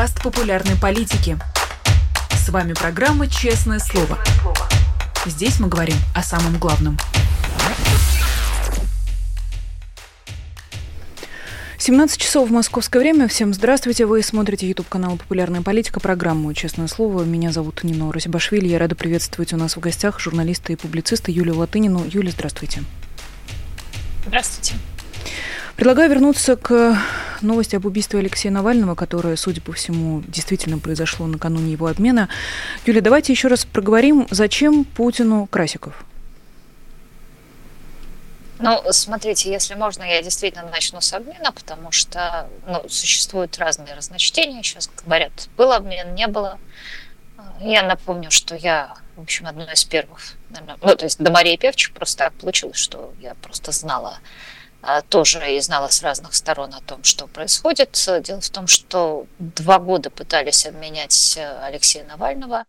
подкаст популярной политики. С вами программа «Честное слово». Здесь мы говорим о самом главном. 17 часов в московское время. Всем здравствуйте. Вы смотрите YouTube канал «Популярная политика», программу «Честное слово». Меня зовут Нина Розибашвили. Я рада приветствовать у нас в гостях журналиста и публициста Юлию Латынину. Юля, здравствуйте. Здравствуйте. Предлагаю вернуться к новости об убийстве Алексея Навального, которое, судя по всему, действительно произошло накануне его обмена. Юля, давайте еще раз проговорим, зачем Путину Красиков? Ну, смотрите, если можно, я действительно начну с обмена, потому что ну, существуют разные разночтения. Сейчас говорят, был обмен, не было. Я напомню, что я, в общем, одной из первых, наверное, ну, то есть до Марии Певчих просто так получилось, что я просто знала тоже и знала с разных сторон о том, что происходит. Дело в том, что два года пытались обменять э, Алексея Навального.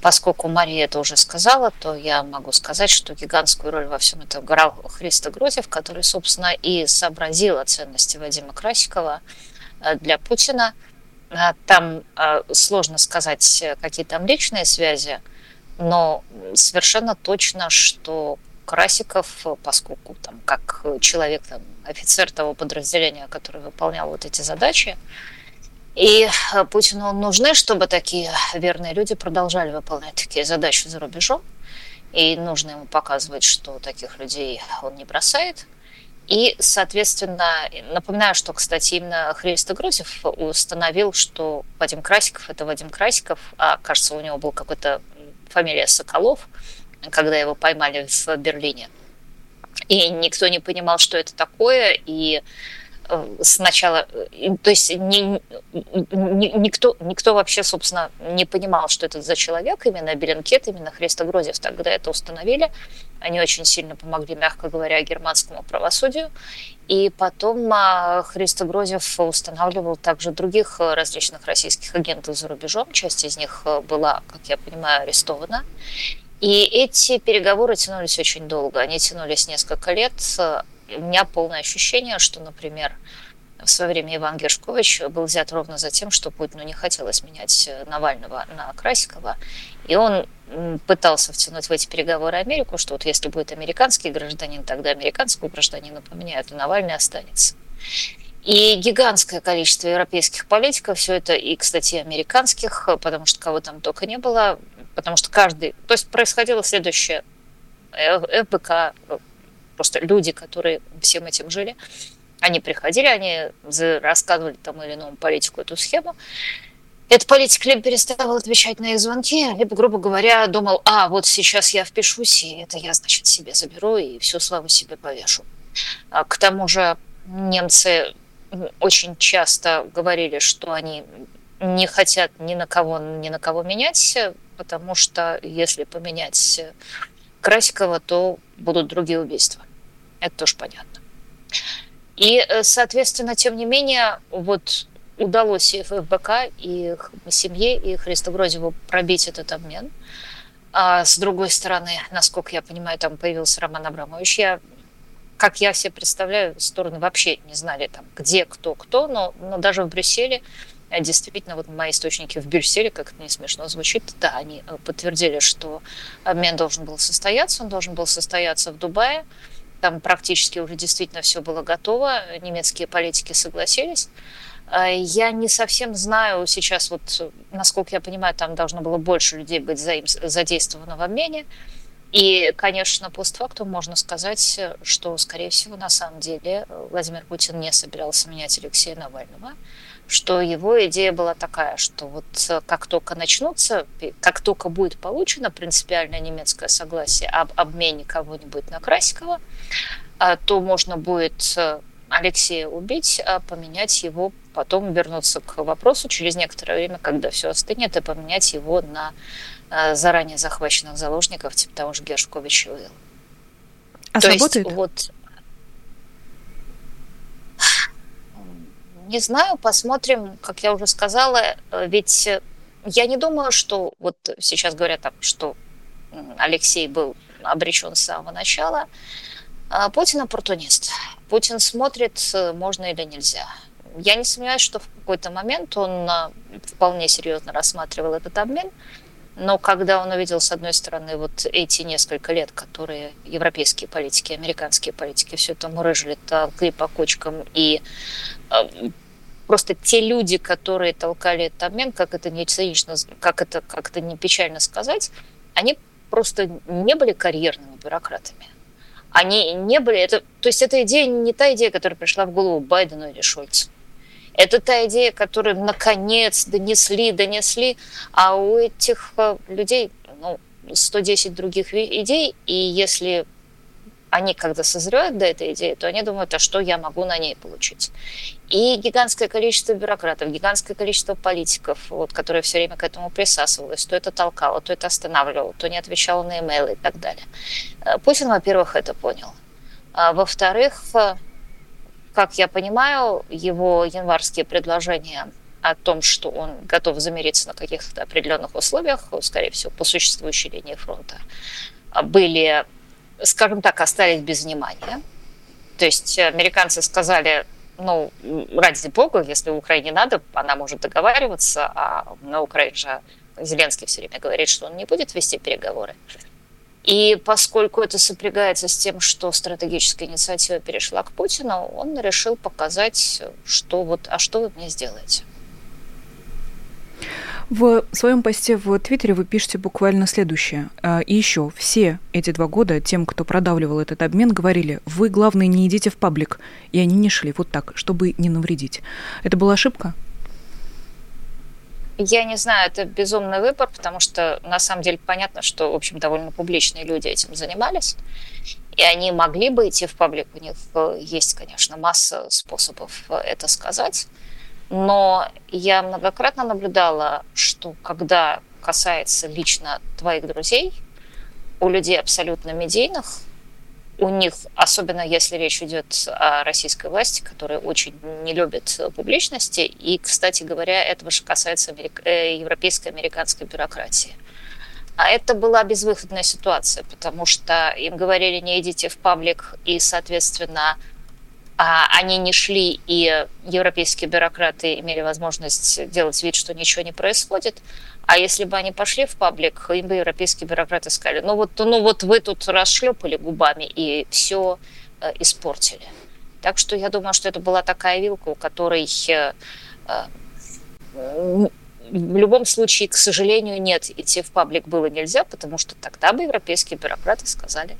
Поскольку Мария это уже сказала, то я могу сказать, что гигантскую роль во всем этом играл Христо Грозев, который, собственно, и сообразил о ценности Вадима Красикова э, для Путина. А, там э, сложно сказать, какие там личные связи, но совершенно точно, что Красиков, поскольку там как человек, там, офицер того подразделения, который выполнял вот эти задачи, и э, Путину нужны, чтобы такие верные люди продолжали выполнять такие задачи за рубежом. И нужно ему показывать, что таких людей он не бросает. И, соответственно, напоминаю, что, кстати, именно Христо Грузев установил, что Вадим Красиков – это Вадим Красиков, а, кажется, у него был какой-то фамилия Соколов – когда его поймали в Берлине. И никто не понимал, что это такое, и э, сначала, то есть ни, ни, никто, никто вообще, собственно, не понимал, что это за человек, именно Беленкет, именно Христогрозев тогда это установили. Они очень сильно помогли, мягко говоря, германскому правосудию. И потом а, Христогрозев устанавливал также других различных российских агентов за рубежом. Часть из них была, как я понимаю, арестована. И эти переговоры тянулись очень долго. Они тянулись несколько лет. У меня полное ощущение, что, например, в свое время Иван Гершкович был взят ровно за тем, что Путину не хотелось менять Навального на Красикова. И он пытался втянуть в эти переговоры Америку, что вот если будет американский гражданин, тогда американского гражданина поменяют, и Навальный останется. И гигантское количество европейских политиков, все это и, кстати, американских, потому что кого там только не было, потому что каждый... То есть происходило следующее. ФБК, просто люди, которые всем этим жили, они приходили, они рассказывали тому или иному политику эту схему. Этот политик либо переставал отвечать на их звонки, либо, грубо говоря, думал, а, вот сейчас я впишусь, и это я, значит, себе заберу и всю славу себе повешу. А к тому же немцы очень часто говорили, что они не хотят ни на кого, ни на кого менять, потому что если поменять Красикова, то будут другие убийства. Это тоже понятно. И, э, соответственно, тем не менее, вот удалось и ФБК, и семье, и Христу Грозеву пробить этот обмен. А с другой стороны, насколько я понимаю, там появился Роман Абрамович. Я как я себе представляю, стороны вообще не знали, там, где кто кто, но, но даже в Брюсселе э, действительно, вот мои источники в Брюсселе, как это не смешно звучит, да, они э, подтвердили, что обмен должен был состояться, он должен был состояться в Дубае, там практически уже действительно все было готово, немецкие политики согласились. Э, я не совсем знаю сейчас, вот, насколько я понимаю, там должно было больше людей быть задействовано в обмене. И, конечно, постфактум можно сказать, что, скорее всего, на самом деле Владимир Путин не собирался менять Алексея Навального, что его идея была такая, что вот как только начнутся, как только будет получено принципиальное немецкое согласие об обмене кого-нибудь на Красикова, а, то можно будет Алексея убить, а поменять его, потом вернуться к вопросу через некоторое время, когда все остынет, и поменять его на Э, заранее захваченных заложников, типа того же Гершковича и А То сработает? Есть, вот, не знаю, посмотрим, как я уже сказала, э, ведь я не думаю, что вот сейчас говорят что Алексей был обречен с самого начала. А Путин оппортунист. Путин смотрит, э, можно или нельзя. я не сомневаюсь, что в какой-то момент он вполне серьезно рассматривал этот обмен. Но когда он увидел, с одной стороны, вот эти несколько лет, которые европейские политики, американские политики все это мурыжили, толкли по кочкам, и э, просто те люди, которые толкали этот обмен, как это не цинично, как это как-то не печально сказать, они просто не были карьерными бюрократами. Они не были... Это, то есть эта идея не та идея, которая пришла в голову Байдену или Шольцу. Это та идея, которую наконец донесли, донесли, а у этих э, людей ну, 110 других идей, и если они когда созревают до этой идеи, то они думают, а что я могу на ней получить. И гигантское количество бюрократов, гигантское количество политиков, вот, которые все время к этому присасывалось, то это толкало, то это останавливало, то не отвечало на имейлы и так далее. Э, Путин, во-первых, это понял. А во-вторых, э, как я понимаю, его январские предложения о том, что он готов замериться на каких-то определенных условиях, скорее всего, по существующей линии фронта, были, скажем так, остались без внимания. То есть американцы сказали, ну, ради бога, если Украине надо, она может договариваться, а на Украине же Зеленский все время говорит, что он не будет вести переговоры. И поскольку это сопрягается с тем, что стратегическая инициатива перешла к Путину, он решил показать, что вот, а что вы мне сделаете. В своем посте в Твиттере вы пишете буквально следующее. «А, и еще, все эти два года тем, кто продавливал этот обмен, говорили, вы, главное, не идите в паблик. И они не шли вот так, чтобы не навредить. Это была ошибка? Я не знаю, это безумный выбор, потому что на самом деле понятно, что, в общем, довольно публичные люди этим занимались. И они могли бы идти в паблик, у них э, есть, конечно, масса способов э, это сказать. Но я многократно наблюдала, что когда касается лично твоих друзей, у людей абсолютно медийных, у них, особенно если речь идет о российской власти, которая очень не любит публичности, и, кстати говоря, этого же касается америк... Э, европейской американской бюрократии. А это была безвыходная ситуация, потому что им говорили, не идите в паблик, и, соответственно, они не шли, и европейские бюрократы имели возможность делать вид, что ничего не происходит. А если бы они пошли в паблик, им бы европейские бюрократы сказали, ну вот, ну вот вы тут расшлепали губами и все э, испортили. Так что я думаю, что это была такая вилка, у которой э, э, в любом случае, к сожалению, нет, идти в паблик было нельзя, потому что тогда бы европейские бюрократы сказали,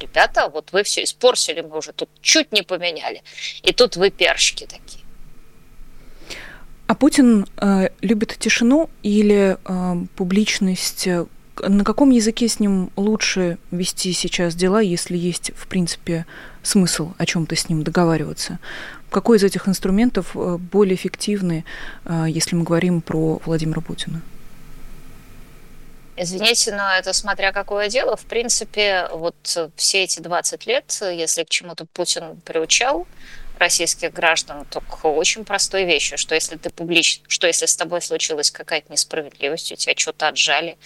ребята, вот вы все испортили, мы уже тут чуть не поменяли, и тут вы перщики такие. А Путин э, любит тишину или э, публичность? На каком языке с ним лучше вести сейчас дела, если есть, в принципе, смысл о чем-то с ним договариваться? Какой из этих инструментов э, более эффективный, э, если мы говорим про Владимира Путина? Извините, но это смотря какое дело. В принципе, вот все эти 20 лет, если к чему-то Путин приучал, российских граждан только очень простой вещью, что если ты публично, что если с тобой случилась какая-то несправедливость, у тебя что-то отжали,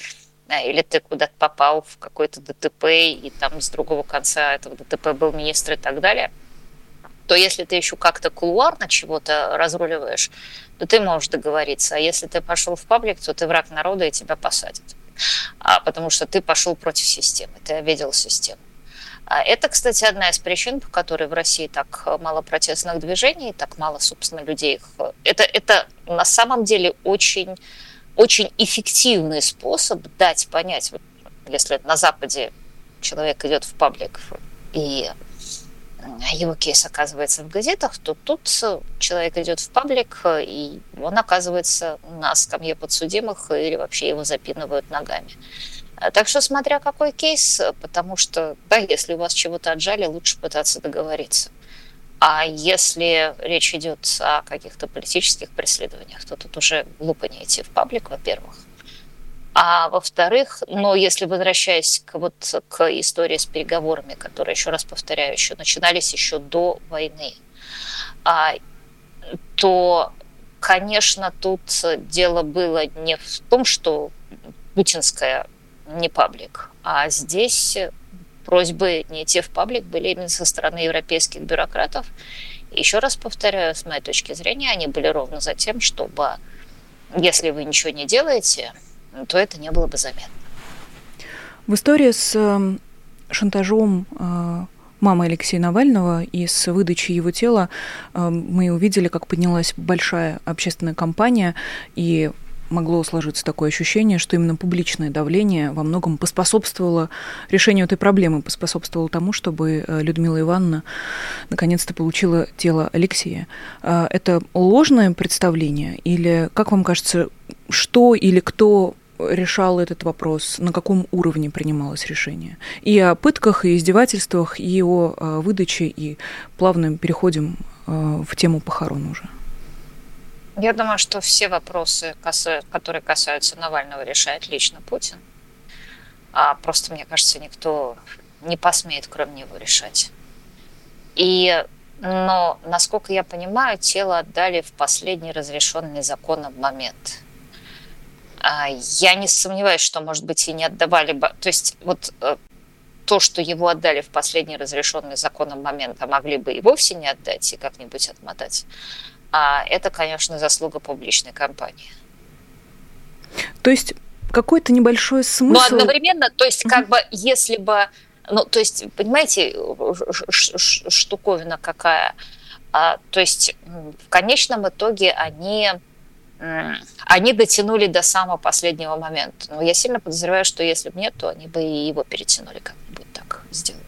или ты куда-то попал в какой-то ДТП, и там с другого конца этого ДТП был министр и так далее, то если ты еще как-то кулуарно чего-то разруливаешь, то ты можешь договориться. А если ты пошел в паблик, то ты враг народа, и тебя посадят. А, потому что ты пошел против системы, ты обидел систему. А это, кстати, одна из причин, по которой в России так мало протестных движений, так мало, собственно, людей. Это, это на самом деле очень, очень эффективный способ дать понять, если на Западе человек идет в паблик и его кейс оказывается в газетах, то тут человек идет в паблик, и он оказывается на скамье подсудимых или вообще его запинывают ногами. А, так что смотря какой кейс, потому что, да, если у вас чего-то отжали, лучше пытаться договориться. А если речь идет о каких-то политических преследованиях, то тут уже глупо не идти в паблик, во-первых. А во-вторых, но если возвращаясь к, вот, к истории с переговорами, которые, еще раз повторяю, еще начинались еще до войны, а, то, конечно, тут дело было не в том, что путинская не паблик. А здесь просьбы не идти в паблик были именно со стороны европейских бюрократов. Еще раз повторяю, с моей точки зрения, они были ровно за тем, чтобы, если вы ничего не делаете, то это не было бы заметно. В истории с эм, шантажом э, мамы Алексея Навального и с выдачей его тела эм, мы увидели, как поднялась большая общественная кампания, и могло сложиться такое ощущение, что именно публичное давление во многом поспособствовало решению этой проблемы, поспособствовало тому, чтобы э, Людмила Ивановна наконец-то получила тело Алексея. Э, это ложное представление или, как вам кажется, что или кто решал этот вопрос, на каком уровне принималось решение. И о пытках, и издевательствах, и о э, выдаче, и плавным переходим в тему похорон уже. Я думаю, что все вопросы, которые касаются Навального, решает лично Путин. А просто, мне кажется, никто не посмеет, кроме него, решать. И, но, насколько я понимаю, тело отдали в последний разрешенный законом момент. А, я не сомневаюсь, что, может быть, и не отдавали бы... То есть вот э, то, что его отдали в последний разрешенный законом момент, а могли бы и вовсе не отдать и как-нибудь отмотать, а это, конечно, заслуга публичной компании. То есть какой-то небольшой смысл... Но одновременно, то есть как бы если бы... Ну, то есть, понимаете, штуковина какая? А, то есть в конечном итоге они они дотянули до самого последнего момента. Но я сильно подозреваю, что если бы нет, то они бы и его перетянули как-нибудь так сделали.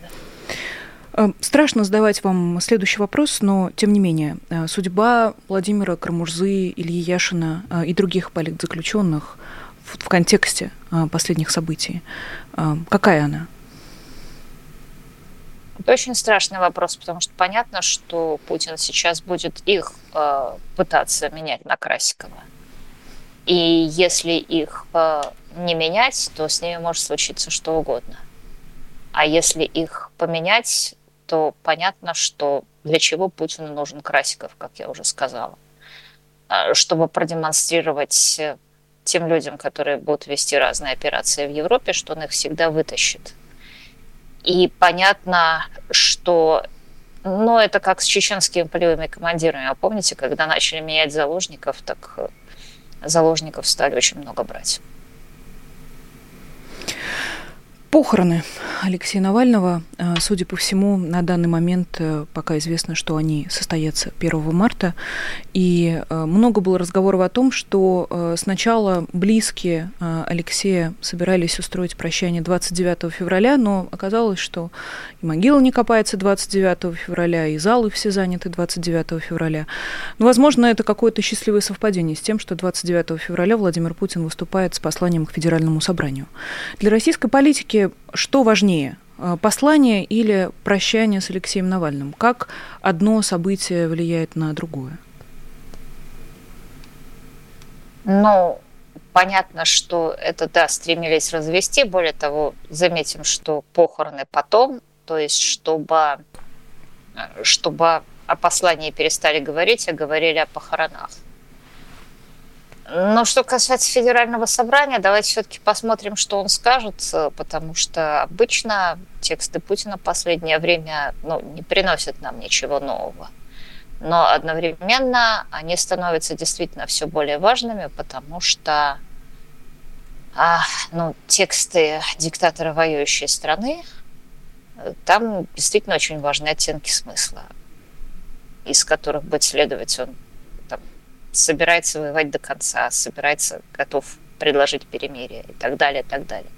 Э, страшно задавать вам следующий вопрос, но тем не менее, э, судьба Владимира Кармурзы, Ильи Яшина э, и других политзаключенных в контексте последних событий, какая она? Это очень страшный вопрос, потому что понятно, что Путин сейчас будет их пытаться менять на Красикова. И если их не менять, то с ними может случиться что угодно. А если их поменять, то понятно, что для чего Путину нужен Красиков, как я уже сказала. А, чтобы продемонстрировать тем людям, которые будут вести разные операции в Европе, что он их всегда вытащит. И понятно, что ну, это как с чеченскими полевыми командирами. А помните, когда начали менять заложников, так э, заложников стали очень много брать. Похороны Алексея Навального, э, судя по всему, на данный момент э, пока известно, что они состоятся 1 марта. И э, много было разговоров о том, что сначала близкие Алексея собирались устроить прощание 29 февраля, но оказалось, что и могила не копается 29 февраля, и залы все заняты 29 февраля. Но, возможно, это какое-то счастливое совпадение с тем, что 29 февраля Владимир Путин выступает с посланием к Федеральному собранию. Для российской политики что важнее, э, послание или прощание с Алексеем Навальным? Как одно событие влияет на другое? Ну, понятно, что это, да, стремились развести. Более того, заметим, что похороны потом, то есть чтобы, чтобы о послании перестали говорить, а говорили о похоронах. Но что касается федерального собрания, давайте все-таки посмотрим, что он скажет, э, потому что обычно тексты Путина в последнее время ну, не приносят нам ничего нового. Но одновременно они становятся действительно все более важными, потому что а, ну, тексты диктатора воюющей страны, э, там действительно очень важные оттенки смысла, из которых будет следовать он собирается воевать до конца, собирается, готов предложить перемирие и так далее, и так далее.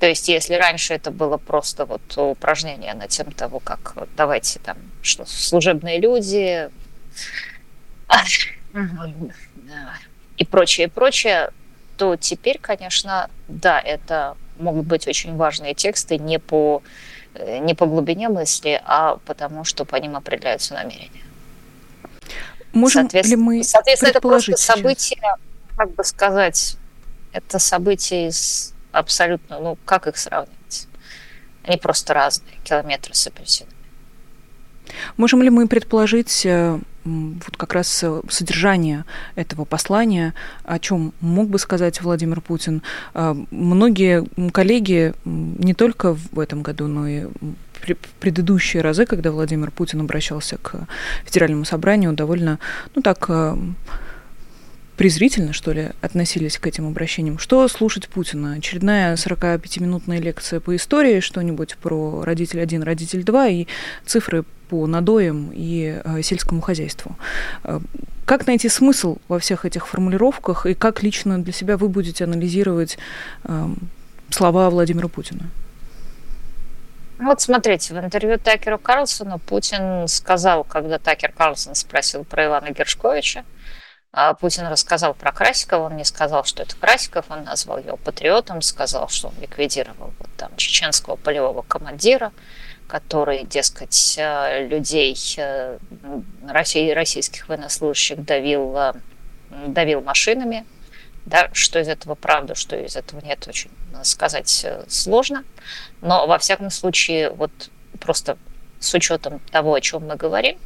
То есть, если раньше это было просто вот упражнение на тем того, как вот, давайте там, что служебные люди и прочее, и прочее, то теперь, конечно, да, это могут быть очень важные тексты не по, э, не по глубине мысли, а потому что по ним определяются намерения. Можем соответственно, ли мы соответственно это просто событие, как бы сказать, это события из абсолютно, ну как их сравнивать? Они просто разные, километры с апельсинами. Можем ли мы предположить э, вот как раз э, содержание этого послания, о чем мог бы сказать Владимир Путин? Э, многие коллеги не только в этом году, но и предыдущие разы, когда Владимир Путин обращался к федеральному собранию, довольно, ну так, э, презрительно, что ли, относились к этим обращениям. Что слушать Путина? Очередная 45-минутная лекция по истории, что-нибудь про родитель один, родитель два и цифры по надоям и э, сельскому хозяйству. Э, как найти смысл во всех этих формулировках и как лично для себя вы будете анализировать э, слова Владимира Путина? Вот смотрите, в интервью Такеру Карлсону Путин сказал, когда Такер Карлсон спросил про Ивана Гершковича, а Путин рассказал про Красикова, он не сказал, что это Красиков, он назвал его патриотом, сказал, что он ликвидировал вот там чеченского полевого командира, который, дескать, э, людей, э, российских военнослужащих давил, э, давил машинами. Да, что из этого правда, что из этого нет, очень сказать сложно. Но, во всяком случае, вот просто с учетом того, о чем мы говорим,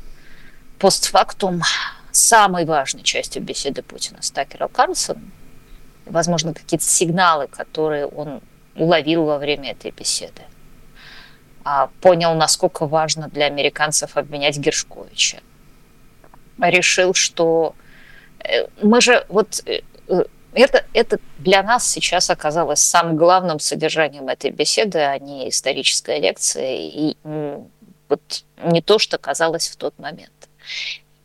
постфактум самой важной частью беседы Путина с Такером Карлсоном, возможно, какие-то сигналы, которые он уловил во время этой беседы, а понял, насколько важно для американцев обменять Гершковича. Решил, что э, мы же вот э, э, это, это для нас сейчас оказалось самым главным содержанием этой беседы, а не историческая лекция, и вот не то, что казалось в тот момент.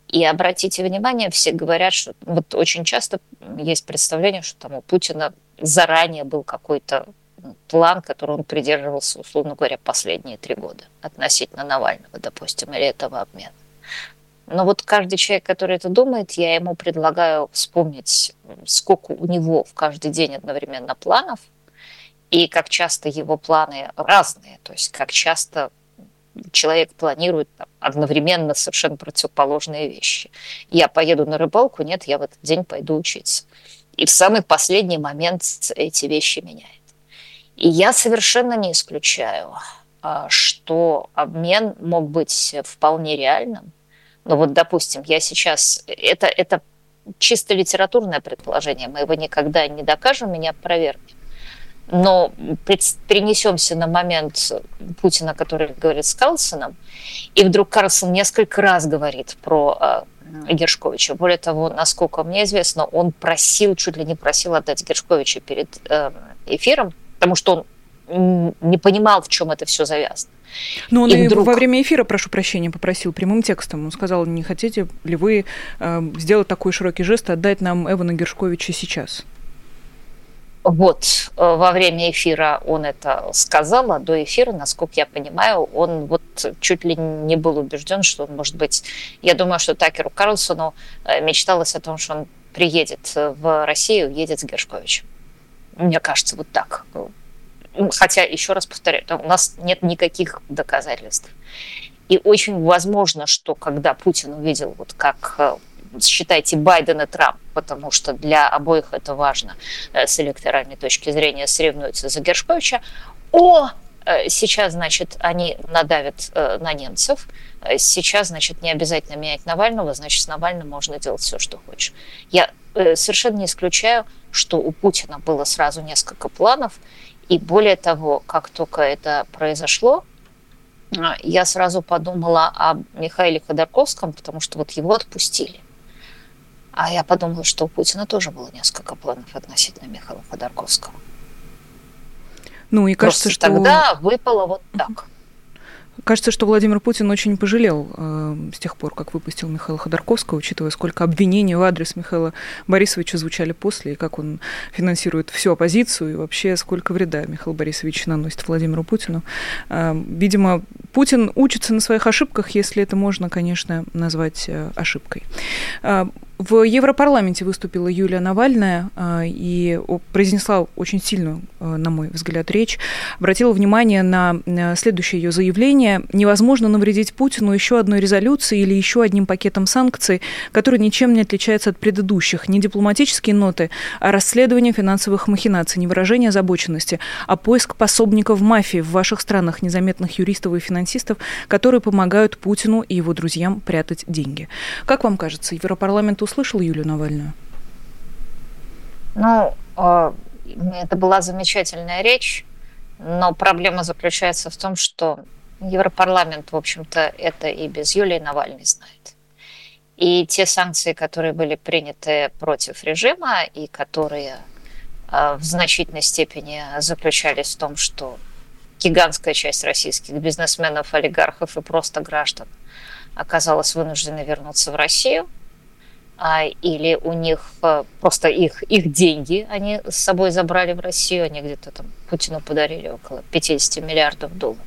И обратите внимание, все говорят, что вот очень часто есть представление, что там у Путина заранее был какой-то план, который он придерживался, условно говоря, последние три года относительно Навального, допустим, или этого обмена. Но вот каждый человек, который это думает, я ему предлагаю вспомнить, сколько у него в каждый день одновременно планов, и как часто его планы разные, то есть как часто человек планирует там, одновременно совершенно противоположные вещи. Я поеду на рыбалку, нет, я в этот день пойду учиться. И в самый последний момент эти вещи меняет. И я совершенно не исключаю, а, что обмен мог быть вполне реальным. Но вот, допустим, я сейчас... Это, это чисто литературное предположение, мы его никогда не докажем, меня опровергнем. Но перенесемся на момент Путина, который говорит с Карлсоном, и вдруг Карлсон несколько раз говорит про э, Гершковича. Более того, насколько мне известно, он просил, чуть ли не просил отдать Гершковича перед э, эфиром, потому что он не понимал, в чем это все завязано. Но он и, и вдруг... во время эфира, прошу прощения, попросил прямым текстом. Он сказал, не хотите ли вы э, сделать такой широкий жест, отдать нам Эвана Гершковича сейчас? Вот, э, во время эфира он это сказал, а до эфира, насколько я понимаю, он вот чуть ли не был убежден, что он может быть... Я думаю, что Такеру Карлсону э, мечталось о том, что он приедет в Россию, едет с Гершковичем. Мне кажется, вот так. Хотя, еще раз повторяю, у нас нет никаких доказательств. И очень возможно, что когда Путин увидел, вот как э, считайте Байден и Трамп, потому что для обоих это важно э, с электоральной точки зрения, соревнуются за Гершковича. О, э, сейчас, значит, они надавят на немцев, сейчас, значит, не обязательно менять Навального, значит, с Навальным можно делать все, что хочешь. Я совершенно не исключаю, что у Путина было сразу несколько планов, и более того, как только это произошло, я сразу подумала о Михаиле Ходорковском, потому что вот его отпустили. А я подумала, что у Путина тоже было несколько планов относительно Михаила Ходорковского. Ну и кажется, Просто что тогда выпало вот так. Кажется, что Владимир Путин очень пожалел э, с тех пор, как выпустил Михаила Ходорковского, учитывая, сколько обвинений в адрес Михаила Борисовича звучали после, и как он финансирует всю оппозицию, и вообще сколько вреда Михаил Борисович наносит Владимиру Путину. Э, видимо, Путин учится на своих ошибках, если это можно, конечно, назвать э, ошибкой. Э, в Европарламенте выступила Юлия Навальная а, и произнесла очень сильную, а, на мой взгляд, речь. Обратила внимание на следующее ее заявление. Невозможно навредить Путину еще одной резолюцией или еще одним пакетом санкций, который ничем не отличается от предыдущих. Не дипломатические ноты, а расследование финансовых махинаций, не выражение озабоченности, а поиск пособников мафии в ваших странах, незаметных юристов и финансистов, которые помогают Путину и его друзьям прятать деньги. Как вам кажется, Европарламент услышал Юлию Навальную? Ну, а, это была замечательная речь, но проблема заключается в том, что Европарламент, в общем-то, это и без Юлии Навальной знает. И те санкции, которые были приняты против режима и которые э, в значительной степени заключались в том, что гигантская часть российских бизнесменов, олигархов и просто граждан оказалась вынуждена вернуться в Россию, а, или у них э, просто их, их деньги они с собой забрали в Россию, они где-то там Путину подарили около 50 миллиардов долларов.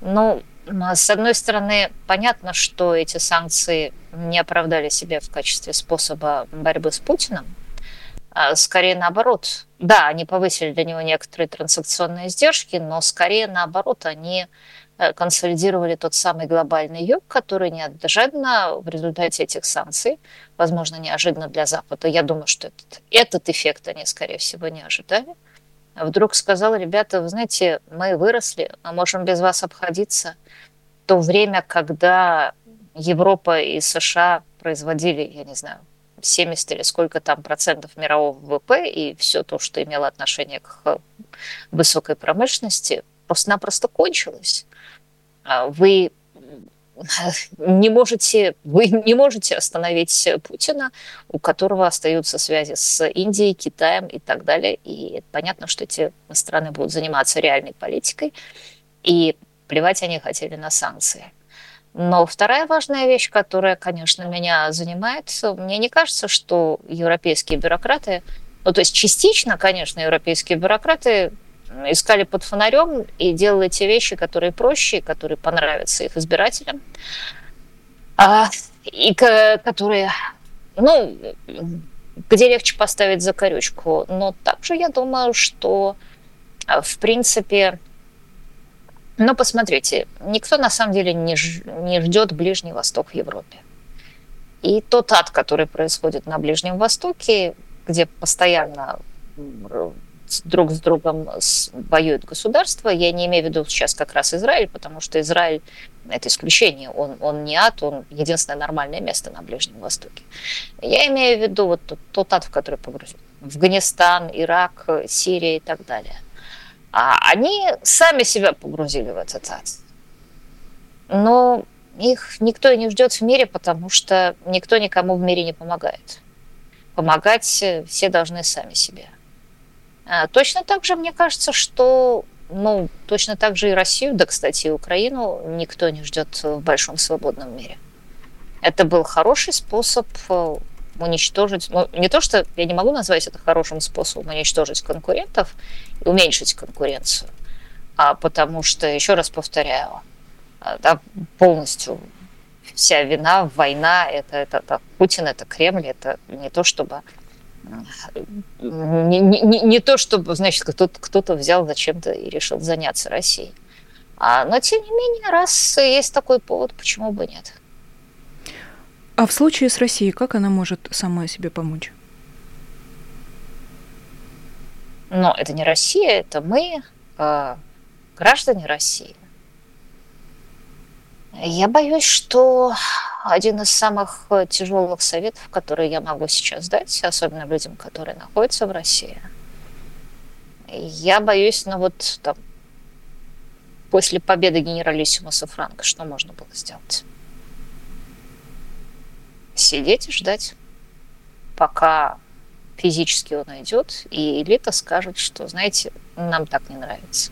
Ну, с одной стороны, понятно, что эти санкции не оправдали себя в качестве способа борьбы с Путиным. А скорее наоборот. Да, они повысили для него некоторые транзакционные издержки, но скорее наоборот, они консолидировали тот самый глобальный юг, который неожиданно в результате этих санкций, возможно, неожиданно для Запада, я думаю, что этот, этот эффект они, скорее всего, не ожидали, вдруг сказал, ребята, вы знаете, мы выросли, мы можем без вас обходиться. То время, когда Европа и США производили, я не знаю, 70 или сколько там процентов мирового ВВП и все то, что имело отношение к высокой промышленности, просто-напросто кончилось. А вы не можете, вы не можете остановить Путина, у которого остаются связи с Индией, Китаем и так далее. И понятно, что эти страны будут заниматься реальной политикой, и плевать они хотели на санкции. Но вторая важная вещь, которая, конечно, меня занимает, мне не кажется, что европейские бюрократы, ну то есть частично, конечно, европейские бюрократы искали под фонарем и делали те вещи, которые проще, которые понравятся их избирателям, а, и которые, ну, где легче поставить закорючку. Но также я думаю, что, а, в принципе, ну, посмотрите, никто на самом деле не, ж, не ждет Ближний Восток в Европе. И тот ад, который происходит на Ближнем Востоке, где постоянно друг с другом воюют государства. Я не имею в виду сейчас как раз Израиль, потому что Израиль – это исключение. Он, он не ад, он единственное нормальное место на Ближнем Востоке. Я имею в виду вот тот, тот ад, в который погрузил. Афганистан, Ирак, Сирия и так далее. А они сами себя погрузили в этот ад. Но их никто и не ждет в мире, потому что никто никому в мире не помогает. Помогать все должны сами себе. А, точно так же, мне кажется, что ну, точно так же и Россию, да, кстати, и Украину никто не ждет в большом свободном мире. Это был хороший способ э, уничтожить, ну, не то, что я не могу назвать это хорошим способом уничтожить конкурентов уменьшить конкуренцию, а потому что, еще раз повторяю, э, да, полностью вся вина, война, это, это, это Путин, это Кремль, это не то, чтобы не, не, не то, чтобы, значит, кто-то, кто-то взял зачем-то и решил заняться Россией. А, но, тем не менее, раз есть такой повод, почему бы нет? А в случае с Россией, как она может сама себе помочь? Но это не Россия, это мы, э, граждане России. Я боюсь, что один из самых э, тяжелых советов, которые я могу сейчас дать, особенно людям, которые находятся в России, я боюсь, ну вот там, после победы генералиссимуса Франка, что можно было сделать? Сидеть и ждать, пока физически он найдет, и элита скажет, что, знаете, нам так не нравится.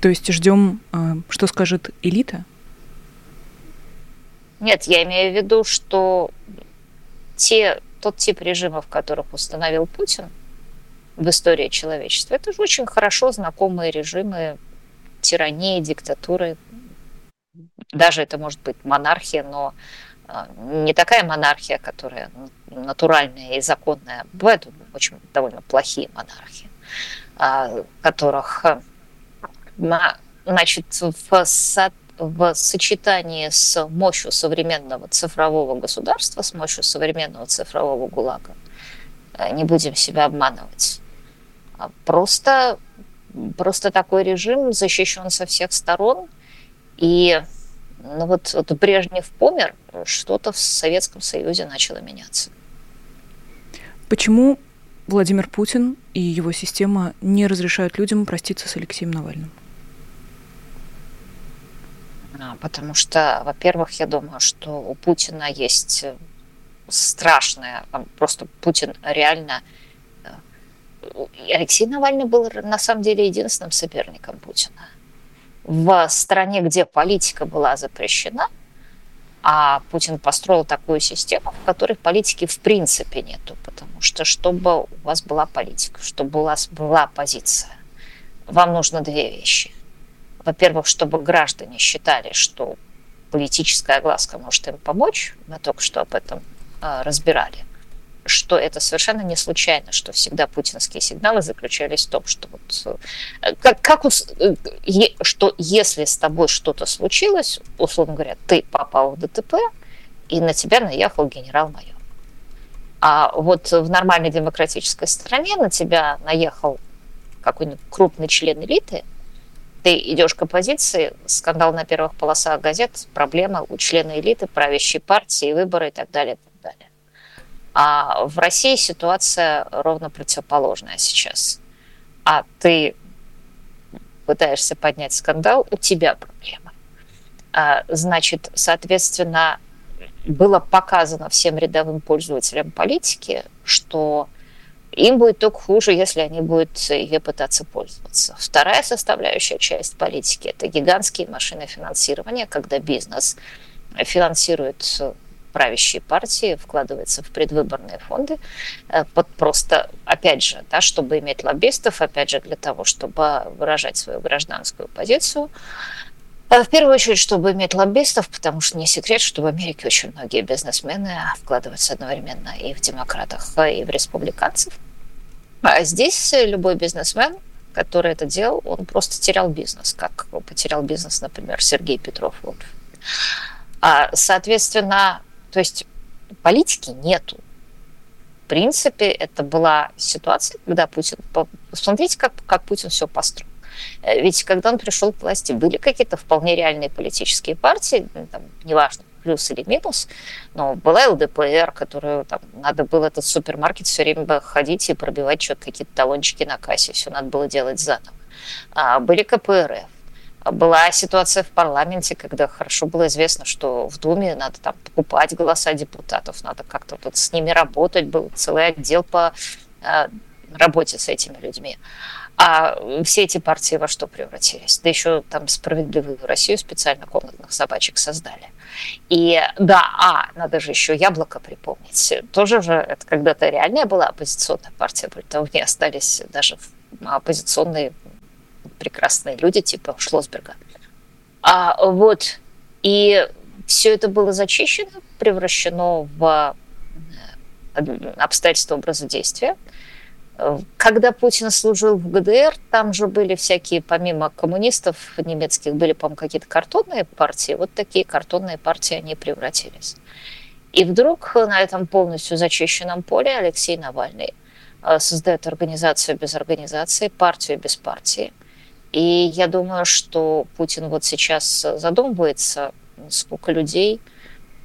То есть ждем, а, что скажет элита? Нет, я имею в виду, что те, тот тип режимов, которых установил Путин в истории человечества, это же очень хорошо знакомые режимы тирании, диктатуры. Даже это может быть монархия, но а, не такая монархия, которая натуральная и законная. Бывают очень довольно плохие монархии, а, которых значит, в, со, в сочетании с мощью современного цифрового государства, с мощью современного цифрового ГУЛАГа, э, не будем себя обманывать. А просто, просто такой режим защищен со всех сторон, и ну вот, вот Брежнев помер, что-то в Советском Союзе начало меняться. Почему Владимир Путин и его система не разрешают людям проститься с Алексеем Навальным? А, потому что, во-первых, я думаю, что у Путина есть страшное, просто Путин реально... Э, Алексей Навальный был на самом деле единственным соперником Путина. В стране, где политика была запрещена, а Путин построил такую систему, в которой политики в принципе нету, потому что чтобы у вас была политика, чтобы у вас была позиция, вам нужно две вещи. Во-первых, чтобы граждане считали, что политическая огласка может им помочь, мы только что об этом э, разбирали, что это совершенно не случайно, что всегда путинские сигналы заключались в том, что вот, э, как, как э, что если с тобой что-то случилось, условно говоря, ты попал в ДТП, и на тебя наехал генерал-майор. А вот в нормальной демократической стране на тебя наехал какой-нибудь крупный член элиты, ты идешь к оппозиции, скандал на первых полосах газет, проблема у члена элиты, правящей партии, выборы и так далее. А в России ситуация ровно противоположная сейчас. А ты пытаешься поднять скандал, у тебя проблема. А, значит, соответственно, было показано всем рядовым пользователям политики, что им будет только хуже, если они будут ее пытаться пользоваться. Вторая составляющая часть политики – это гигантские машины финансирования, когда бизнес финансирует правящие партии вкладывается в предвыборные фонды, э, под просто, опять же, да, чтобы иметь лоббистов, опять же, для того, чтобы выражать свою гражданскую позицию. А в первую очередь, чтобы иметь лоббистов, потому что не секрет, что в Америке очень многие бизнесмены вкладываются одновременно и в демократах, и в республиканцев. А здесь любой бизнесмен, который это делал, он просто терял бизнес, как потерял бизнес, например, Сергей Петров. А, соответственно, то есть политики нету. В принципе, это была ситуация, когда Путин... Посмотрите, как, как Путин все построил. Э, ведь когда он пришел к власти, были какие-то вполне реальные политические партии, ну, там, неважно, плюс или минус, но была ЛДПР, которую там, надо было этот супермаркет все время ходить и пробивать что-то, какие-то талончики на кассе, все надо было делать заново. А, были КПРФ, была ситуация в парламенте, когда хорошо было известно, что в Думе надо там покупать голоса депутатов, надо как-то вот с ними работать, был целый отдел по э, работе с этими людьми. А все эти партии во что превратились? Да еще там справедливую Россию специально комнатных собачек создали. И да, а, надо же еще яблоко припомнить. Тоже же это когда-то реальная была оппозиционная партия, более того, не остались даже оппозиционные прекрасные люди типа Шлосберга. А, вот, и все это было зачищено, превращено в э, обстоятельства образа действия. Когда Путин служил в ГДР, там же были всякие, помимо коммунистов немецких, были, по-моему, какие-то картонные партии. Вот такие картонные партии они превратились. И вдруг на этом полностью зачищенном поле Алексей Навальный э, создает организацию без организации, партию без партии – и я думаю, что Путин вот сейчас задумывается, сколько людей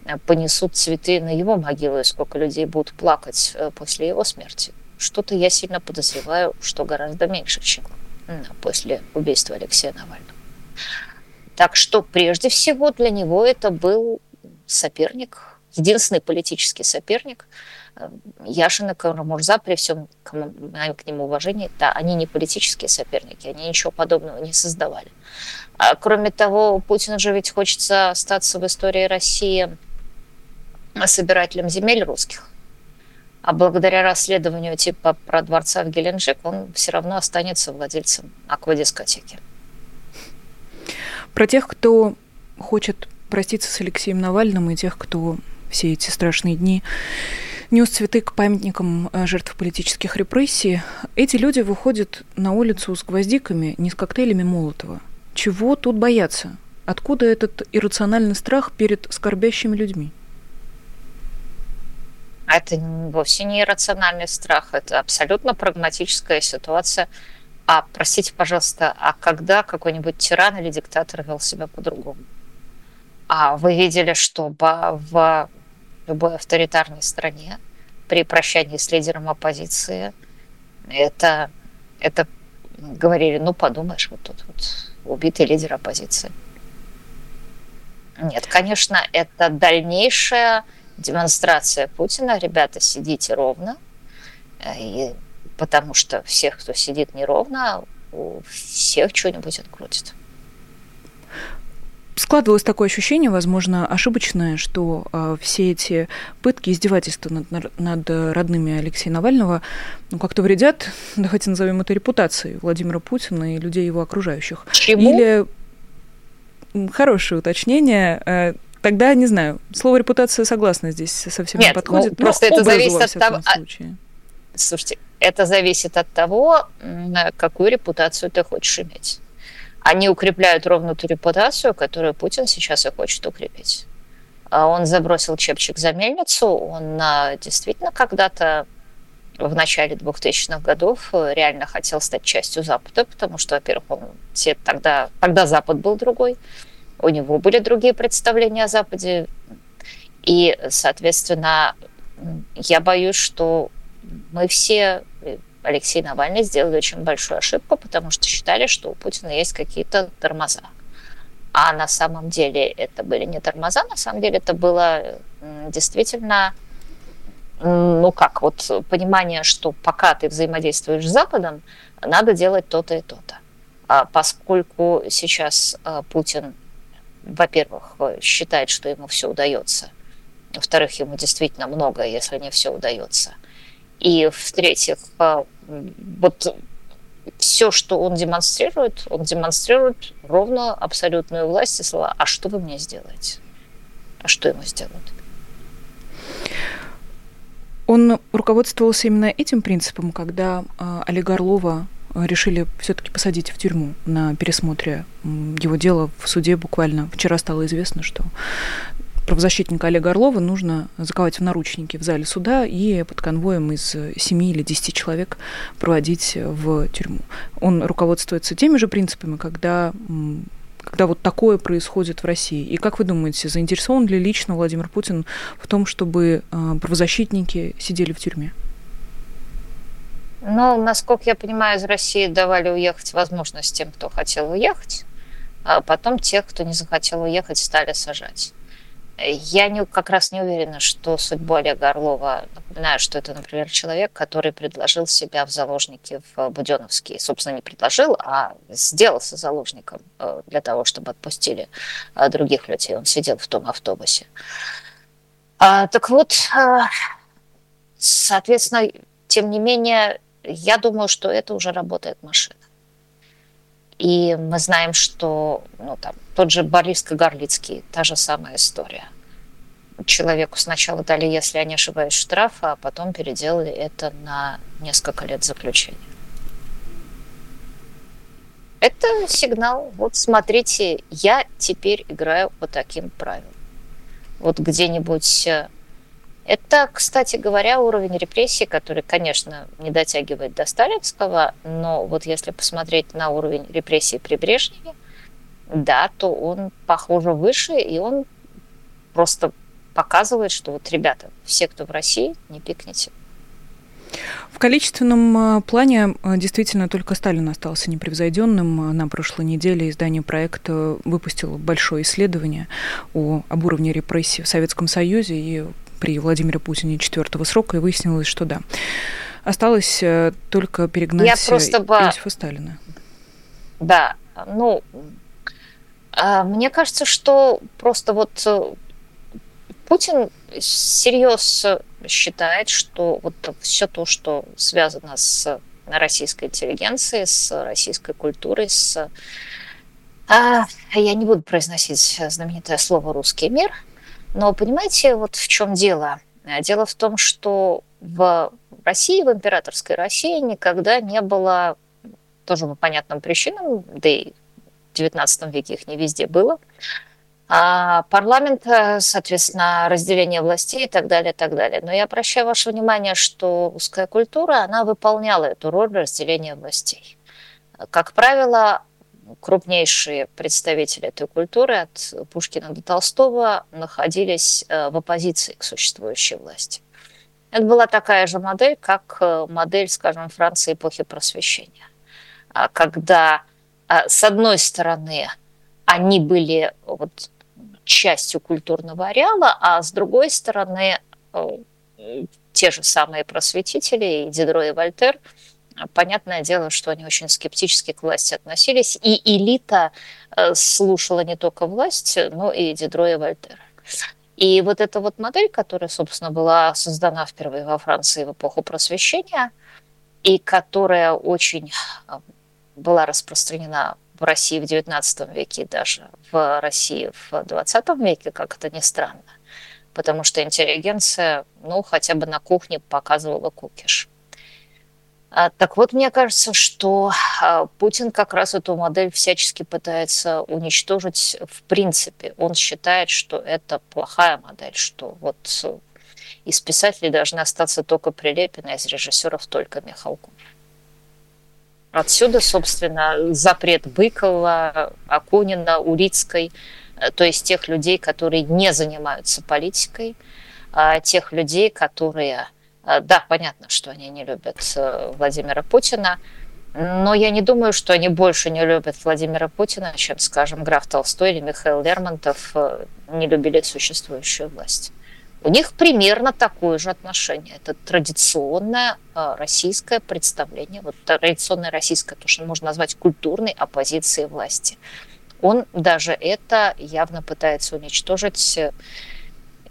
э, понесут цветы на его могилу, и сколько людей будут плакать э, после его смерти. Что-то я сильно подозреваю, что гораздо меньше, чем после убийства Алексея Навального. Так что прежде всего для него это был соперник, единственный политический соперник – Яшин и Карамурза, при всем к нему уважении, да, они не политические соперники, они ничего подобного не создавали. А, кроме того, Путин же ведь хочется остаться в истории России собирателем земель русских. А благодаря расследованию типа про дворца в Геленджик он все равно останется владельцем аквадискотеки. Про тех, кто хочет проститься с Алексеем Навальным, и тех, кто все эти страшные дни нес цветы к памятникам э, жертв политических репрессий. Эти люди выходят на улицу с гвоздиками, не с коктейлями Молотова. Чего тут бояться? Откуда этот иррациональный страх перед скорбящими людьми? Это вовсе не иррациональный страх, это абсолютно прагматическая ситуация. А, простите, пожалуйста, а когда какой-нибудь тиран или диктатор вел себя по-другому? А вы видели, что в любой авторитарной стране при прощании с лидером оппозиции Это, это говорили, ну подумаешь, вот тут вот убитый лидер оппозиции. Нет, конечно, это дальнейшая демонстрация Путина. Ребята, сидите ровно. Э, и потому что всех, кто сидит неровно, у всех что-нибудь открутит. Складывалось такое ощущение, возможно, ошибочное, что э, все эти пытки, издевательства над, над родными Алексея Навального ну, как-то вредят, давайте назовем это репутацией Владимира Путина и людей его окружающих. Чему? Или хорошее уточнение. Э, тогда, не знаю, слово репутация согласна здесь совсем Нет, не подходит. Ну, просто это зависит от того... А случае. Слушайте, это зависит от того, какую репутацию ты хочешь иметь. Они укрепляют ровно ту репутацию, которую Путин сейчас и хочет укрепить. А он забросил чепчик за мельницу, он а, действительно когда-то в начале 2000-х годов реально хотел стать частью Запада, потому что, во-первых, он тогда, тогда Запад был другой, у него были другие представления о Западе, и, соответственно, я боюсь, что мы все, Алексей Навальный, сделали очень большую ошибку, потому что считали, что у Путина есть какие-то тормоза. А на самом деле это были не тормоза, на самом деле это было действительно, ну как, вот понимание, что пока ты взаимодействуешь с Западом, надо делать то-то и то-то. А поскольку сейчас а, Путин, во-первых, считает, что ему все удается, во-вторых, ему действительно много, если не все удается – и в-третьих, вот все, что он демонстрирует, он демонстрирует ровно абсолютную власть и слова «А что вы мне сделаете?» А что ему сделают? Он руководствовался именно этим принципом, когда э, Олега Орлова решили все-таки посадить в тюрьму на пересмотре его дела в суде буквально. Вчера стало известно, что правозащитника Олега Орлова нужно заковать в наручники в зале суда и под конвоем из 7 или 10 человек проводить в тюрьму. Он руководствуется теми же принципами, когда когда вот такое происходит в России. И как вы думаете, заинтересован ли лично Владимир Путин в том, чтобы а, правозащитники сидели в тюрьме? Ну, насколько я понимаю, из России давали уехать возможность тем, кто хотел уехать, а потом тех, кто не захотел уехать, стали сажать. Я не, как раз не уверена, что судьбу Олега Орлова, напоминаю, что это, например, человек, который предложил себя в заложники в Буденовский. Собственно, не предложил, а сделался заложником э, для того, чтобы отпустили э, других людей. Он сидел в том автобусе. А, так вот, э, соответственно, тем не менее, я думаю, что это уже работает машина. И мы знаем, что ну, там, тот же Борис Кагарлицкий, та же самая история. Человеку сначала дали, если я не ошибаюсь, штраф, а потом переделали это на несколько лет заключения. Это сигнал, вот смотрите, я теперь играю по таким правилам. Вот где-нибудь э, это, кстати говоря, уровень репрессий, который, конечно, не дотягивает до сталинского, но вот если посмотреть на уровень репрессий при Брежневе, да, то он, похоже, выше, и он просто показывает, что вот, ребята, все, кто в России, не пикните. В количественном э, плане э, действительно только Сталин остался непревзойденным. На прошлой неделе издание проекта выпустило большое исследование о, об уровне репрессий в Советском Союзе, и при Владимире Путине четвертого срока, и выяснилось, что да. Осталось э, только перегнать Я просто Иосифа Сталина. Да, ну, а, мне кажется, что просто вот э, Путин всерьез считает, что вот все то, что связано с российской интеллигенцией, с российской культурой, с... А, я не буду произносить знаменитое слово «русский мир», но понимаете, вот в чем дело? Дело в том, что в России, в императорской России никогда не было, тоже по понятным причинам, да и в XIX веке их не везде было, а парламент, соответственно, разделение властей и так далее, и так далее. Но я обращаю ваше внимание, что русская культура, она выполняла эту роль разделения властей. Как правило, крупнейшие представители этой культуры от Пушкина до Толстого находились э, в оппозиции к существующей власти. Это была такая же модель, как э, модель, скажем, Франции эпохи просвещения. А когда, а, с одной стороны, они были вот частью культурного ареала, а с другой стороны, э, те же самые просветители, и Дидро, и Вольтер, понятное дело, что они очень скептически к власти относились, и элита э, слушала не только власть, но и Дидро, и Вольтер. И вот эта вот модель, которая, собственно, была создана впервые во Франции в эпоху просвещения, и которая очень э, была распространена в России в XIX веке даже в России в XX веке, как это ни странно, потому что интеллигенция, ну, хотя бы на кухне показывала кукиш. А, так вот, мне кажется, что а, Путин как раз эту модель всячески пытается уничтожить в принципе. Он считает, что это плохая модель, что вот из писателей должны остаться только Прилепин, а из режиссеров только Михалков. Отсюда, собственно, запрет Быкова, Акунина, Урицкой, э, то есть тех людей, которые не занимаются политикой, а тех людей, которые, э, да, понятно, что они не любят э, Владимира Путина, но я не думаю, что они больше не любят Владимира Путина, чем, скажем, граф Толстой или Михаил Лермонтов не любили существующую власть. У них примерно такое же отношение. Это традиционное э, российское представление, вот традиционное российское, то, что можно назвать культурной оппозицией власти. Он даже это явно пытается уничтожить.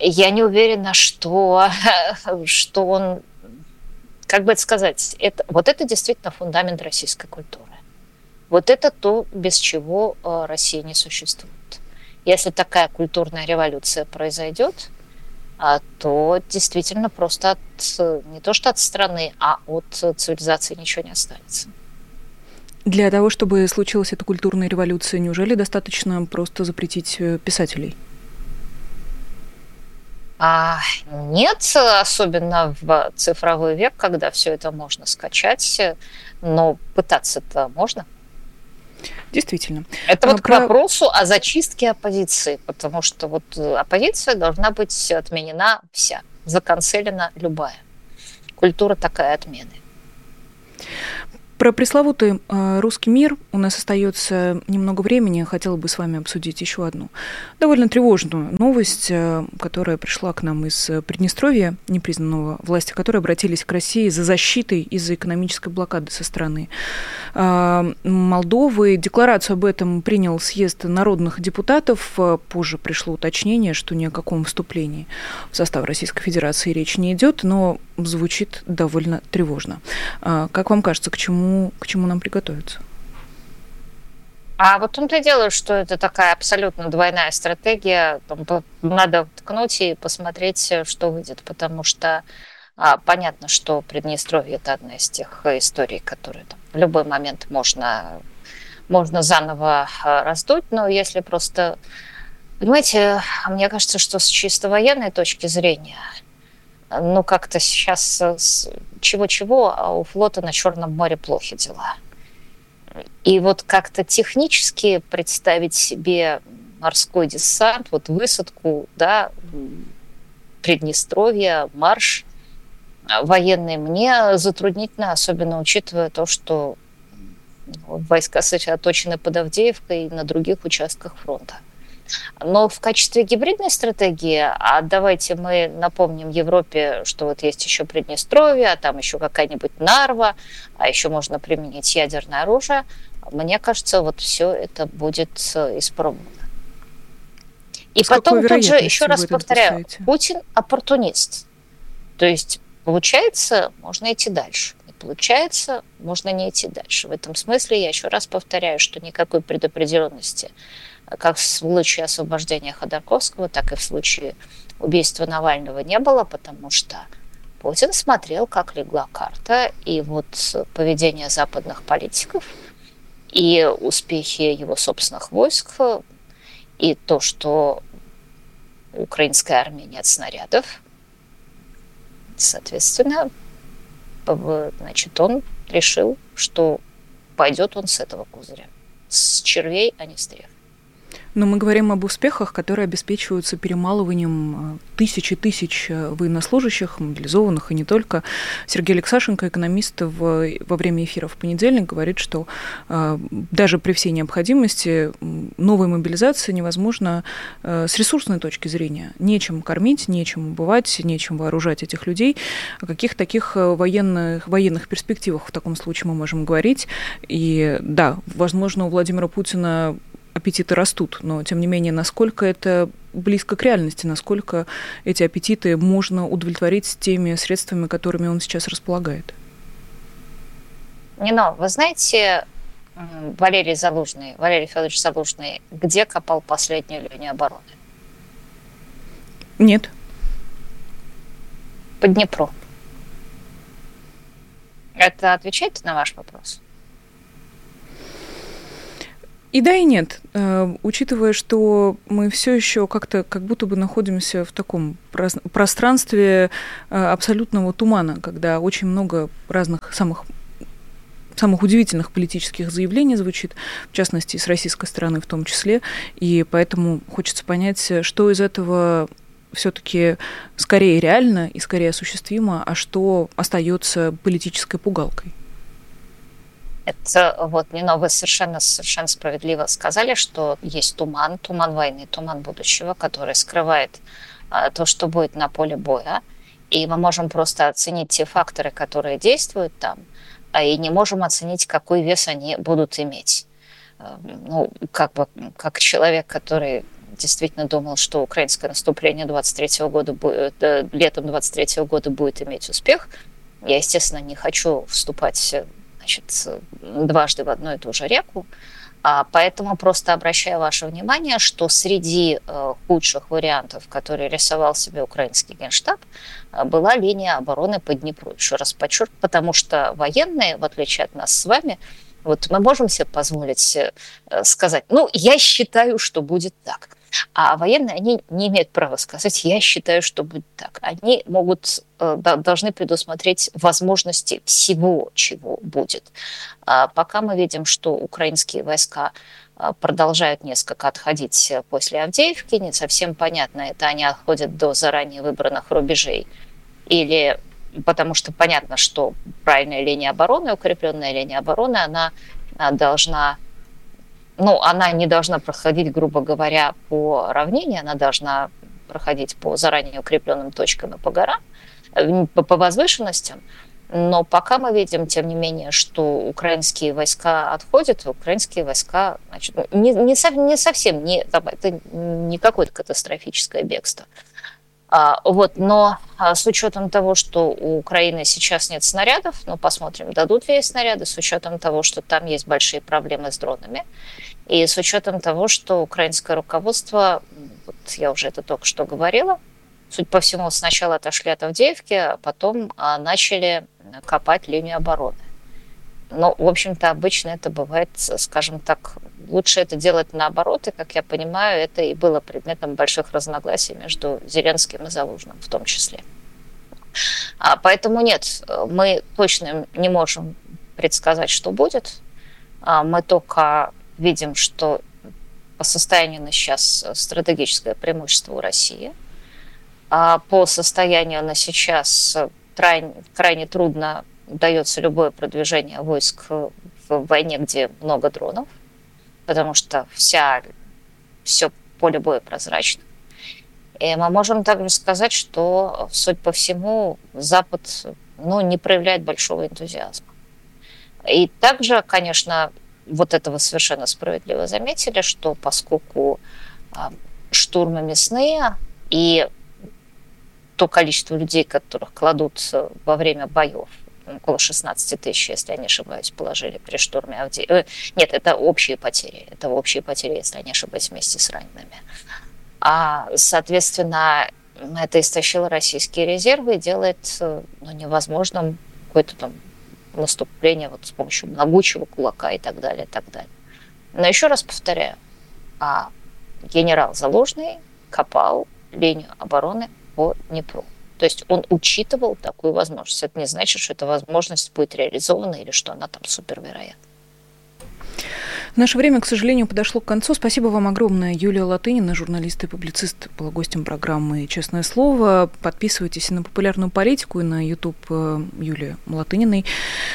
Я не уверена, что, что он, как бы это сказать, это, вот это действительно фундамент российской культуры. Вот это то, без чего э, Россия не существует. Если такая культурная революция произойдет, а, то действительно просто от, не то что от страны, а от цивилизации ничего не останется. Для того, чтобы случилась эта культурная революция, неужели достаточно просто запретить э, писателей? А, нет, особенно в цифровой век, когда все это можно скачать, но пытаться-то можно. Действительно. Это вот Про... к вопросу о зачистке оппозиции, потому что вот э, оппозиция должна быть отменена вся, заканцелена любая. Культура такая отмены. Про пресловутый э, русский мир у нас остается немного времени. Хотела бы с вами обсудить еще одну довольно тревожную новость, э, которая пришла к нам из Приднестровья, непризнанного власти, которые обратились к России за защитой из-за экономической блокады со стороны э, Молдовы. Декларацию об этом принял съезд народных депутатов. Позже пришло уточнение, что ни о каком вступлении в состав Российской Федерации речь не идет, но звучит довольно тревожно. Как вам кажется, к чему к чему нам приготовиться. А вот он-то и дело, что это такая абсолютно двойная стратегия. Надо ткнуть и посмотреть, что выйдет, потому что а, понятно, что Приднестровье – это одна из тех историй, которые там, в любой момент можно, можно заново а, раздуть, но если просто… Понимаете, мне кажется, что с чисто военной точки зрения – ну, как-то сейчас э, чего-чего, а у флота на Черном море плохи дела. И вот как-то технически представить себе морской десант, вот высадку, да, Приднестровье, марш э, военный мне затруднительно, особенно учитывая то, что войска сосредоточены под Авдеевкой и на других участках фронта. Но в качестве гибридной стратегии, а давайте мы напомним Европе, что вот есть еще Приднестровье, а там еще какая-нибудь Нарва, а еще можно применить ядерное оружие, мне кажется, вот все это будет э, испробовано. И С потом тут же, еще раз повторяю, Путин оппортунист. То есть, получается, можно идти дальше. Не получается, можно не идти дальше. В этом смысле я еще раз повторяю, что никакой предопределенности как в случае освобождения Ходорковского, так и в случае убийства Навального не было, потому что Путин смотрел, как легла карта, и вот поведение западных политиков, и успехи его собственных войск, и то, что у украинской армии нет снарядов, соответственно, значит, он решил, что пойдет он с этого козыря. С червей, а не с древ. Но мы говорим об успехах, которые обеспечиваются перемалыванием э, тысяч э, военнослужащих, мобилизованных и не только. Сергей Алексашенко, экономист, в, во время эфира в понедельник говорит, что э, даже при всей необходимости новой мобилизации невозможно э, с ресурсной точки зрения. Нечем кормить, нечем убывать, нечем вооружать этих людей. О каких таких э, военных, военных перспективах в таком случае мы можем говорить? И да, возможно, у Владимира Путина аппетиты растут, но тем не менее, насколько это близко к реальности, насколько эти аппетиты можно удовлетворить теми средствами, которыми он сейчас располагает? Нино, вы знаете, Валерий Залужный, Валерий Федорович Залужный, где копал последнюю линию обороны? Нет. По Днепру. Это отвечает на ваш вопрос? И да, и нет. Э, учитывая, что мы все еще как-то как будто бы находимся в таком пространстве э, абсолютного тумана, когда очень много разных самых самых удивительных политических заявлений звучит, в частности, с российской стороны в том числе, и поэтому хочется понять, что из этого все-таки скорее реально и скорее осуществимо, а что остается политической пугалкой. Это вот не вы совершенно, совершенно справедливо сказали, что есть туман, туман войны, туман будущего, который скрывает а, то, что будет на поле боя. И мы можем просто оценить те факторы, которые действуют там, а и не можем оценить, какой вес они будут иметь. А, ну, как бы, как человек, который действительно думал, что украинское наступление 23 года будет, э, летом 23 года будет иметь успех, я, естественно, не хочу вступать значит, дважды в одну и ту же реку. А поэтому просто обращаю ваше внимание, что среди э, худших вариантов, которые рисовал себе украинский генштаб, э, была линия обороны по Днепру. Еще раз подчеркну, потому что военные, в отличие от нас с вами, вот мы можем себе позволить э, сказать, ну, я считаю, что будет так. А военные, они не имеют права сказать, я считаю, что будет так. Они могут, э, должны предусмотреть возможности всего, чего будет. А пока мы видим, что украинские войска э, продолжают несколько отходить после Авдеевки, не совсем понятно, это они отходят до заранее выбранных рубежей или потому что понятно, что правильная линия обороны, укрепленная линия обороны, она должна ну, она не должна проходить, грубо говоря, по равнине, она должна проходить по заранее укрепленным точкам и по горам, э, по, возвышенностям. Но пока мы видим, тем не менее, что украинские войска отходят, украинские войска значит, не, не, не совсем, не, это не какое-то катастрофическое бегство. А, вот, но а, с учетом того, что у Украины сейчас нет снарядов, ну, посмотрим, дадут ли ей снаряды, с учетом того, что там есть большие проблемы с дронами, и с учетом того, что украинское руководство, вот я уже это только что говорила, суть по всему, сначала отошли от Авдеевки, а потом а, начали копать линию обороны. Но, в общем-то, обычно это бывает, скажем так, лучше это делать наоборот, и, как я понимаю, это и было предметом больших разногласий между Зеленским и Залужным в том числе. А, поэтому нет, мы точно не можем предсказать, что будет. А, мы только видим, что по состоянию на сейчас стратегическое преимущество у России. А по состоянию на сейчас крайне, крайне трудно дается любое продвижение войск в войне, где много дронов, потому что вся, все поле боя прозрачно. И мы можем также сказать, что, суть по всему, Запад ну, не проявляет большого энтузиазма. И также, конечно, вот этого совершенно справедливо заметили, что поскольку а, штурмы мясные и то количество людей, которых кладут во время боев, около 16 тысяч, если я не ошибаюсь, положили при штурме Авдеевки. Э, нет, это общие потери. Это общие потери, если я не ошибаюсь, вместе с ранеными. А, соответственно, это истощило российские резервы и делает э, ну, невозможным какое-то там наступление вот с помощью могучего кулака и так далее, и так далее. Но еще раз повторяю, а генерал Заложный копал линию обороны по Днепру. То есть он учитывал такую возможность. Это не значит, что эта возможность будет реализована или что она там супервероятна. Наше время, к сожалению, подошло к концу. Спасибо вам огромное. Юлия Латынина, журналист и публицист, была гостем программы «Честное слово». Подписывайтесь на популярную политику и на YouTube э, Юлии Латыниной.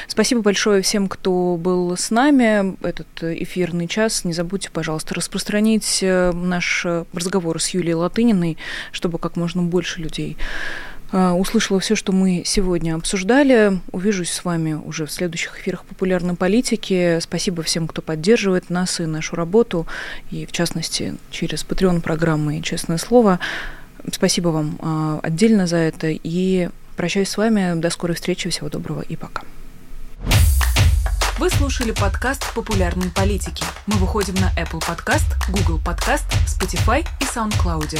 Спасибо большое всем, кто был с нами этот эфирный час. Не забудьте, пожалуйста, распространить э, наш разговор с Юлией Латыниной, чтобы как можно больше людей услышала все, что мы сегодня обсуждали. Увижусь с вами уже в следующих эфирах популярной политики. Спасибо всем, кто поддерживает нас и нашу работу, и в частности через Patreon программы «Честное слово». Спасибо вам а, отдельно за это. И прощаюсь с вами. До скорой встречи. Всего доброго и пока. Вы слушали подкаст «Популярные политики». Мы выходим на Apple Podcast, Google Podcast, Spotify и SoundCloud.